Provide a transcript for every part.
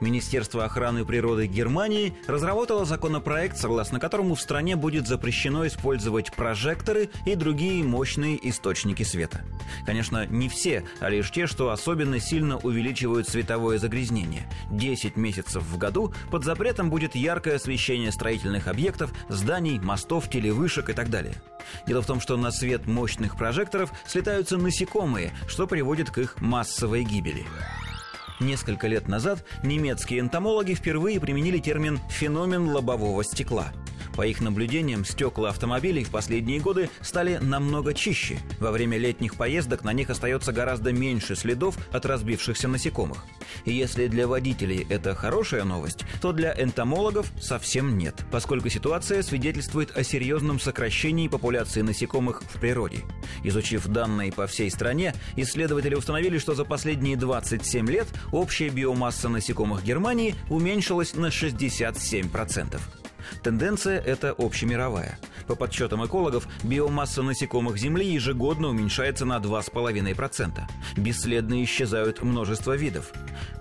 Министерство охраны природы Германии разработало законопроект, согласно которому в стране будет запрещено использовать прожекторы и другие мощные источники света. Конечно, не все, а лишь те, что особенно сильно увеличивают световое загрязнение. 10 месяцев в году под запретом будет яркое освещение строительных объектов, зданий, мостов, телевышек и так далее. Дело в том, что на свет мощных прожекторов слетаются насекомые, что приводит к их массовой гибели. Несколько лет назад немецкие энтомологи впервые применили термин «феномен лобового стекла». По их наблюдениям, стекла автомобилей в последние годы стали намного чище. Во время летних поездок на них остается гораздо меньше следов от разбившихся насекомых. И если для водителей это хорошая новость, то для энтомологов совсем нет, поскольку ситуация свидетельствует о серьезном сокращении популяции насекомых в природе. Изучив данные по всей стране, исследователи установили, что за последние 27 лет общая биомасса насекомых Германии уменьшилась на 67%. Тенденция эта общемировая. По подсчетам экологов, биомасса насекомых Земли ежегодно уменьшается на 2,5%. Бесследно исчезают множество видов.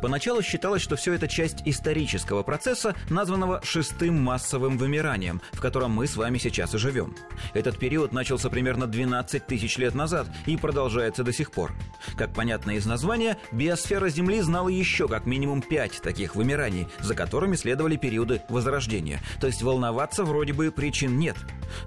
Поначалу считалось, что все это часть исторического процесса, названного шестым массовым вымиранием, в котором мы с вами сейчас и живем. Этот период начался примерно 12 тысяч лет назад и продолжается до сих пор. Как понятно из названия, биосфера Земли знала еще как минимум пять таких вымираний, за которыми следовали периоды возрождения. То есть волноваться вроде бы причин нет.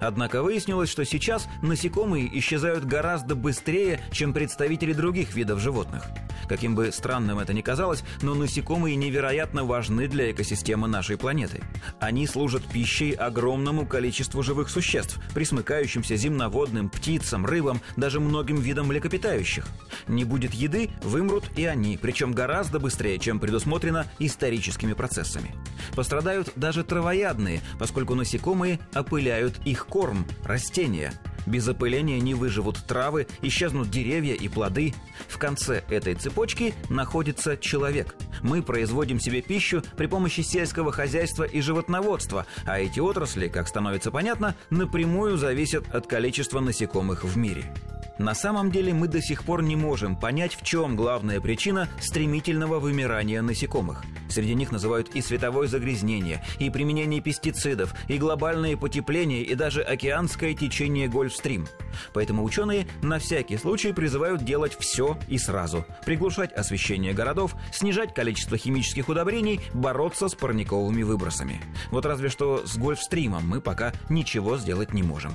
Однако выяснилось, что сейчас насекомые исчезают гораздо быстрее, чем представители других видов животных. Каким бы странным это ни казалось, но насекомые невероятно важны для экосистемы нашей планеты. Они служат пищей огромному количеству живых существ, присмыкающимся земноводным, птицам, рыбам, даже многим видам млекопитающих. Не будет еды, вымрут и они, причем гораздо быстрее, чем предусмотрено историческими процессами. Пострадают даже травоядные, поскольку насекомые опыляют их корм, растения. Без опыления не выживут травы, исчезнут деревья и плоды. В конце этой цепочки находится человек. Мы производим себе пищу при помощи сельского хозяйства и животноводства, а эти отрасли, как становится понятно, напрямую зависят от количества насекомых в мире. На самом деле мы до сих пор не можем понять, в чем главная причина стремительного вымирания насекомых. Среди них называют и световое загрязнение, и применение пестицидов, и глобальное потепление, и даже океанское течение Гольфстрим. Поэтому ученые на всякий случай призывают делать все и сразу. Приглушать освещение городов, снижать количество химических удобрений, бороться с парниковыми выбросами. Вот разве что с Гольфстримом мы пока ничего сделать не можем.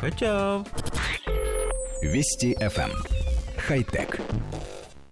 Хотя... Вести FM. Эм. Хай-тек.